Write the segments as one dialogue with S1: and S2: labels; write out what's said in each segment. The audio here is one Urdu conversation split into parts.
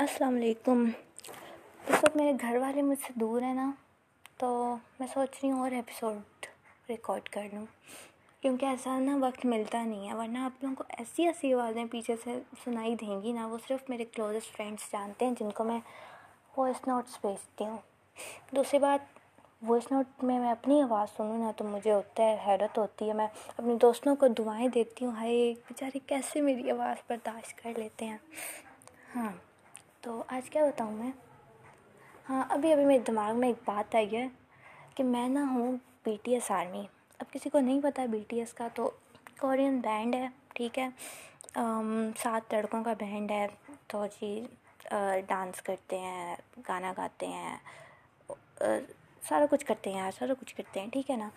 S1: السلام علیکم۔ اس وقت میرے گھر والے مجھ سے دور ہیں نا، تو میں سوچ رہی ہوں اور ایپیسوڈ ریکارڈ کر لوں۔ کیونکہ ایسا نا وقت ملتا نہیں ہے، ورنہ آپ لوگوں کو ایسی ایسی آوازیں پیچھے سے سنائی دیں گی نا، وہ صرف میرے کلوزسٹ فرینڈس جانتے ہیں، جن کو میں وائس نوٹس بھیجتی ہوں۔ دوسری بات وائس نوٹ میں میں اپنی آواز سنوں نا تو مجھے ہوتا ہے، حیرت ہوتی ہے۔ میں اپنے دوستوں کو دعائیں دیتی ہوں، ہائے، بیچارے کیسے میری آواز برداشت کر لیتے ہیں؟ ہاں۔ تو آج کیا بتاؤں میں؟ ہاں ابھی ابھی میرے دماغ میں ایک بات آئی ہے کہ میں نا ہوں بی ٹی ایس آرمی اب کسی کو نہیں پتہ بی ٹی ایس کا تو کورین بینڈ ہے، ٹھیک ہے۔ سات لڑکوں کا بینڈ ہے۔ تو جی ڈانس کرتے ہیں، گانا گاتے ہیں۔ سارا کچھ کرتے ہیں یار سارا کچھ کرتے ہیں، ٹھیک ہے نا؟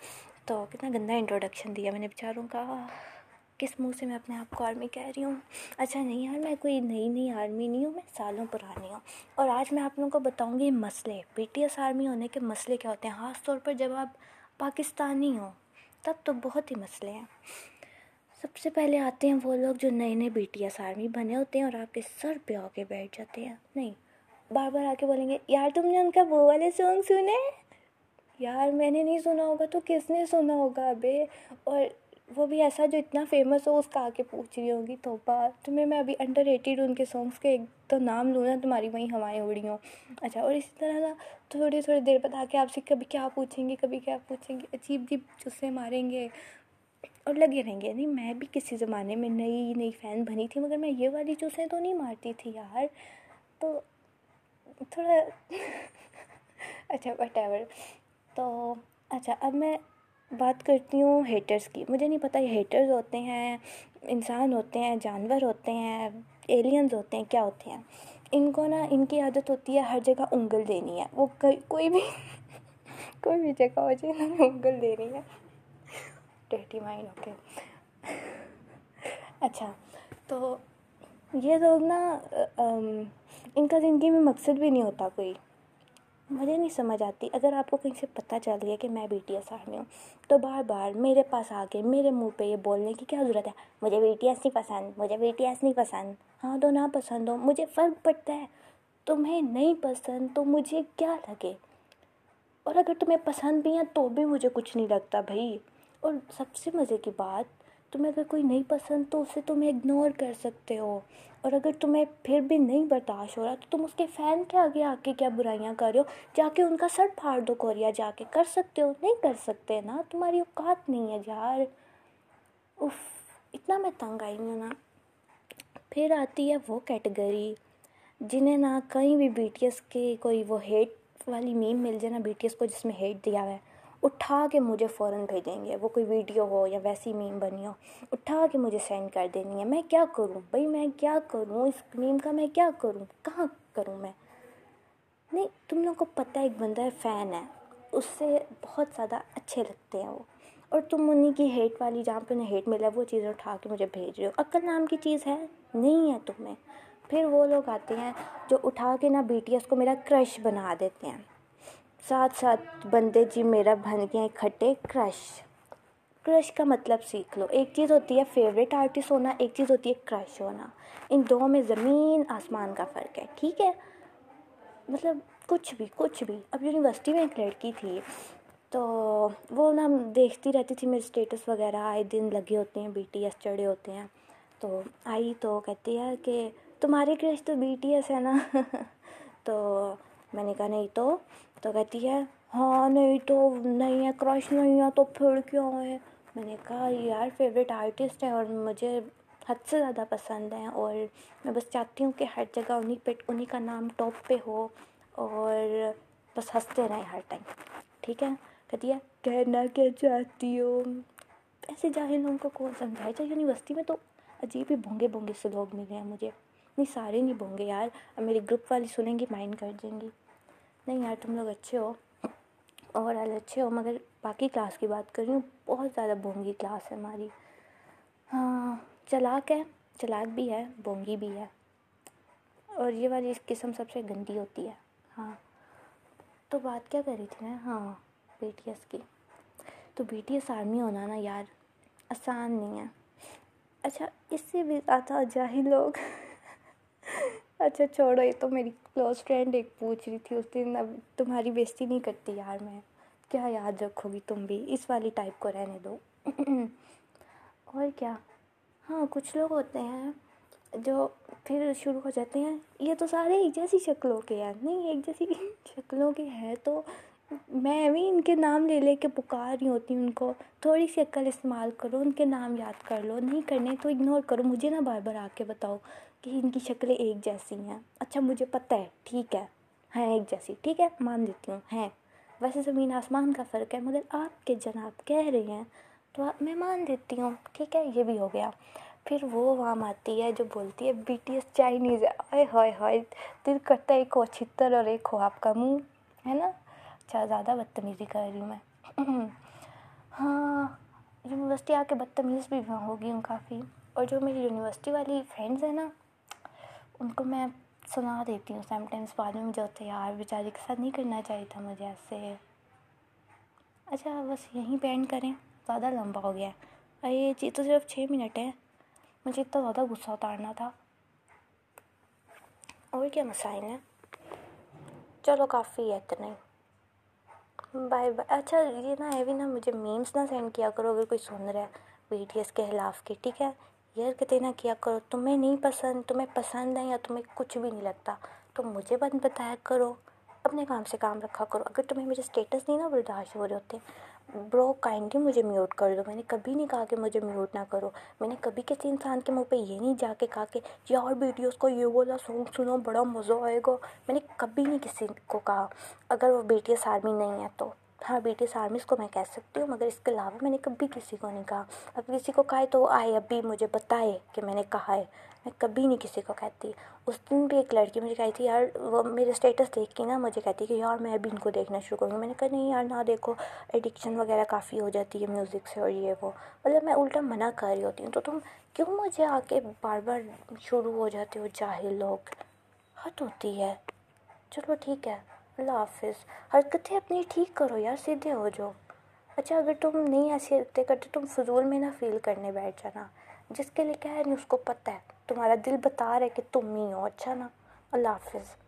S1: تو کتنا گندا انٹروڈکشن دیا میں نے بیچاروں کا۔ کس منہ سے میں اپنے آپ کو آرمی کہہ رہی ہوں؟ اچھا نہیں یار، میں کوئی نئی نئی آرمی نہیں ہوں، میں سالوں پرانی ہوں۔ اور آج میں آپ لوگوں کو بتاؤں گی مسئلے۔ بی ٹی ایس آرمی ہونے کے مسئلے کیا ہوتے ہیں؟ خاص طور پر جب آپ پاکستانی ہوں، تب تو بہت ہی مسئلے ہیں۔ سب سے پہلے آتے ہیں وہ لوگ جو نئے نئے بی ٹی ایس آرمی بنے ہوتے ہیں اور آپ کے سر پہ آ کے بیٹھ جاتے ہیں۔ نہیں، بار بار آ کے بولیں گے، یار تم نے ان کا وہ والے سانگ سنے؟ یار، میں نے نہیں سنا ہوگا تو کس نے سنا ہوگا ابے اور وہ بھی ایسا جو اتنا فیمس ہو، اس کا آ کے پوچھ رہی ہوگی توبہ۔ تمہیں میں ابھی انڈر ایٹیڈ ان کے سانگس کے ایک تو نام لوں نا، تمہاری وہیں ہوائیں اڑی ہوں اچھا اور اسی طرح نا، تھوڑی تھوڑی دیر بعد آ کے آپ سے کبھی کیا پوچھیں گے، کبھی کیا پوچھیں گے، عجیب عجیب چسے ماریں گے اور لگے رہیں گے۔ نہیں، میں بھی کسی زمانے میں نئی نئی فین بنی تھی، مگر میں یہ والی چوسیں تو نہیں مارتی تھی یار۔ تو تھوڑا اچھا وٹ ایور تو اچھا اب میں بات کرتی ہوں ہیٹرس کی۔ مجھے نہیں پتہ یہ ہیٹرز ہوتے ہیں، انسان ہوتے ہیں، جانور ہوتے ہیں ایلینز ہوتے ہیں، کیا ہوتے ہیں۔ ان کو نا، ان کی عادت ہوتی ہے ہر جگہ انگل دینی ہے۔ وہ کوئی بھی کوئی بھی جگہ ہو جائے، انہوں انگل دینی ہے۔ ڈیٹی مائنڈ اوکے اچھا تو یہ لوگ نا ان کا زندگی میں مقصد بھی نہیں ہوتا کوئی۔ مجھے نہیں سمجھ آتی۔ اگر آپ کو کہیں سے پتہ چل گیا کہ میں بی ٹی ایس آرمی ہوں، تو بار بار میرے پاس آ کے میرے منہ پہ یہ بولنے کی کیا ضرورت ہے؟ مجھے بی ٹی ایس نہیں پسند، مجھے بی ٹی ایس نہیں پسند۔ ہاں تو نہ پسند ہو، مجھے فرق پڑتا ہے۔ تمہیں نہیں پسند تو مجھے کیا لگے؟ اور اگر تمہیں پسند بھی ہیں تو بھی مجھے کچھ نہیں لگتا بھائی۔ اور سب سے مزے کی بات تمہیں اگر کوئی نہیں پسند تو اسے تم اگنور کر سکتے ہو۔ اور اگر تمہیں پھر بھی نہیں برداشت ہو رہا تو تم اس کے فین کے آگے آ کے کیا برائیاں کر رہے ہو؟ جا کے ان کا سر پھاڑ دو کوریا، جا کے کر سکتے ہو۔ نہیں کر سکتے نا، تمہاری اوقات نہیں ہے یار۔ اف اتنا میں تنگ آئی ہوں نا۔ پھر آتی ہے وہ کیٹیگری جنہیں نا کہیں بھی بی ٹی ایس کے کوئی وہ ہیٹ والی میم مل جائے نا بی ٹی ایس کو جس میں ہیٹ دیا ہوا ہے۔ اٹھا کے مجھے فوراً بھیجیں گے، وہ کوئی ویڈیو ہو یا ویسی میم بنی ہو، اٹھا کے مجھے سینڈ کر دینی ہے میں کیا کروں؟ بھائی میں کیا کروں؟ اس میم کا میں کیا کروں؟ کہاں کروں میں؟ نہیں، تم لوگوں کو پتہ ایک بندہ ہے، فین ہے۔ اس سے بہت زیادہ اچھے لگتے ہیں وہ۔ اور تم انہیں کی ہیٹ والی جہاں پہ انہیں ہیٹ ملا، وہ چیزیں اٹھا کے مجھے بھیج رہے ہو۔ عقل نام کی چیز ہے؟ نہیں ہے تمہیں۔ پھر وہ لوگ آتے ہیں جو اٹھا کے نا بی ٹی ایس کو میرا کرش بنا دیتے ہیں۔ ساتھ ساتھ بندے جی میرا بن گئے اکٹھے کرش کرش کا مطلب سیکھ لو۔ ایک چیز ہوتی ہے فیوریٹ آرٹسٹ ہونا، ایک چیز ہوتی ہے کرش ہونا۔ ان دو میں زمین، آسمان کا فرق ہے، ٹھیک ہے؟ مطلب کچھ بھی کچھ بھی۔ اب یونیورسٹی میں ایک لڑکی تھی، تو وہ نا دیکھتی رہتی تھی، میرے اسٹیٹس وغیرہ، آئے دن لگے ہوتے ہیں بی ٹی ایس چڑھے ہوتے ہیں۔ تو آئی تو کہتی ہے کہ تمہاری کرش تو بی ٹی ایس ہے نا؟ تو میں نے کہا نہیں تو تو کہتی ہے ہاں نہیں تو نہیں ہے کرش نہیں ہے، تو پھر کیا ہے؟ میں نے کہا، یار فیوریٹ آرٹسٹ ہے اور مجھے حد سے زیادہ پسند ہیں اور میں بس چاہتی ہوں کہ ہر جگہ انہیں پہ انہیں کا نام ٹاپ پہ ہو اور بس ہنستے رہیں ہر ٹائم ٹھیک ہے؟ کہتی ہے، کہنا کیا چاہتی ہو؟ ایسے جاہل لوگوں کو کون سمجھائے؟ چاہے یونیورسٹی میں تو عجیب ہی بھونگے بھونگے سے لوگ ملے ہیں مجھے۔ نہیں، سارے نہیں بھونگے یار، اب میری گروپ والی سنیں گی مائنڈ کر دیں گی۔ نہیں یار تم لوگ اچھے ہو۔ اوور آل اچھے ہو، مگر باقی کلاس کی بات کر رہی ہوں۔ بہت زیادہ بونگی کلاس ہے ہماری۔ ہاں چلاک ہے، چلاک بھی ہے بونگی بھی ہے۔ اور یہ والی قسم سب سے گندی ہوتی ہے۔ ہاں۔ تو بات کیا کری تھی میں؟ ہاں بی ٹی ایس کی۔ تو بی ٹی ایس آرمی ہونا نا یار، آسان نہیں ہے۔ اچھا اس سے بھی زیادہ جاہل لوگ۔ اچھا چھوڑو، یہ تو میری کلوز فرینڈ ایک پوچھ رہی تھی، اس دن اب تمہاری بےزتی نہیں کرتی یار میں۔ کیا یاد رکھو گی تم بھی، اس والی ٹائپ کو رہنے دو۔ اور کیا؟ ہاں کچھ لوگ ہوتے ہیں جو پھر شروع ہو جاتے ہیں۔ یہ تو سارے ایک جیسی شکلوں کے ہیں۔ نہیں، ایک جیسی شکلوں کے ہیں تو میں بھی ان کے نام لے لے کے پکار رہی ہوتی ہوں ان کو۔ تھوڑی سی عقل استعمال کرو، ان کے نام یاد کر لو۔ نہیں کرنے تو اگنور کرو۔ مجھے نہ بار بار آ کے بتاؤ کہ ان کی شکلیں ایک جیسی ہیں۔ اچھا مجھے پتہ ہے۔ ٹھیک ہے۔ ہیں ایک جیسی۔ ٹھیک ہے، مان دیتی ہوں۔ ہیں۔ ویسے زمین آسمان کا فرق ہے، مگر آپ کے جناب کہہ رہے ہیں تو میں مان دیتی ہوں۔ ٹھیک ہے، یہ بھی ہو گیا۔ پھر وہ وہاں آتی ہے جو بولتی ہے بی ٹی ایس چائنیز ہے آئے ہائے ہائے، دل کرتا ہے ایک ہو چھتر اور ایک ہو آپ کا منہ۔ ہے نا؟ اچھا زیادہ بدتمیزی کر رہی ہوں میں۔ ہاں یونیورسٹی آ کے بدتمیز بھی ہو گئی ہوں کافی۔ اور جو میری یونیورسٹی والی فرینڈز ہیں نا، ان کو میں سنا دیتی ہوں۔ سیم ٹائمس بعد میں مجھے ہوتا ہے، یار بیچاری کے ساتھ نہیں کرنا چاہیے تھا مجھے ایسے۔ اچھا بس یہیں پہ اینڈ کریں۔ زیادہ لمبا ہو گیا ہے۔ یہ چیز تو صرف چھ منٹ ہے۔ مجھے اتنا زیادہ غصہ اتارنا تھا۔ اور کیا مسائل ہیں؟ چلو کافی ہے اتنا ہی بائے بائے۔ اچھا یہ نا ہے نا مجھے میمس نہ سینڈ کیا کرو اگر کوئی سن رہا ہے بی ٹی ایس کے خلاف کے، ٹھیک ہے؟ یہ حرکتیں نہ کیا کرو؟ تمہیں نہیں پسند، تمہیں پسند ہے یا تمہیں کچھ بھی نہیں لگتا، تو مجھے بند بتایا کرو۔ اپنے کام سے کام رکھا کرو۔ اگر تمہیں میرے اسٹیٹس نہیں نا برداشت ہو رہے ہوتے برو کائنڈلی مجھے میوٹ کر دو۔ میں نے کبھی نہیں کہا کہ مجھے میوٹ نہ کرو۔ میں نے کبھی کسی انسان کے منہ پہ یہ نہیں جا کے کہا کہ یار ویڈیوز کو یہ والا سانگ سنو، بڑا مزہ آئے گا۔ میں نے کبھی نہیں کسی کو کہا۔ اگر وہ بی ٹی ایس آرمی نہیں ہے تو۔ ہاں بی ٹی ایس آرمیز کو میں کہہ سکتی ہوں، مگر اس کے علاوہ میں نے کبھی کسی کو نہیں کہا۔ اگر کسی کو کہا ہے تو وہ آئے ابھی مجھے بتائے کہ میں نے کہا ہے۔ میں کبھی نہیں کسی کو کہتی۔ اس دن بھی ایک لڑکی مجھے کہی تھی یار، وہ میرے اسٹیٹس دیکھ کے نا مجھے کہتی کہ یار، میں ابھی ان کو دیکھنا شروع کروں گی۔ میں نے کہا، نہیں یار، نہ دیکھو۔ ایڈکشن وغیرہ کافی ہو جاتی ہے میوزک سے اور یہ وہ۔ مطلب میں الٹا منع کر رہی ہوتی ہوں۔ تو تم کیوں مجھے آ کے بار بار شروع ہو جاتے ہو؟ جاہل لوگ۔ حد ہوتی ہے۔ چلو ٹھیک ہے۔ اللہ حافظ۔ حرکتیں اپنی ٹھیک کرو یار، سیدھے ہو جاؤ۔ اچھا اگر تم نہیں ایسی حرکتیں کرتے تم فضول میں نہ فیل کرنے بیٹھ جانا۔ جس کے لیے کہہ رہی اس کو پتہ ہے۔ تمہارا دل بتا رہا ہے کہ تم ہی ہو اچھا نا؟ اللہ حافظ۔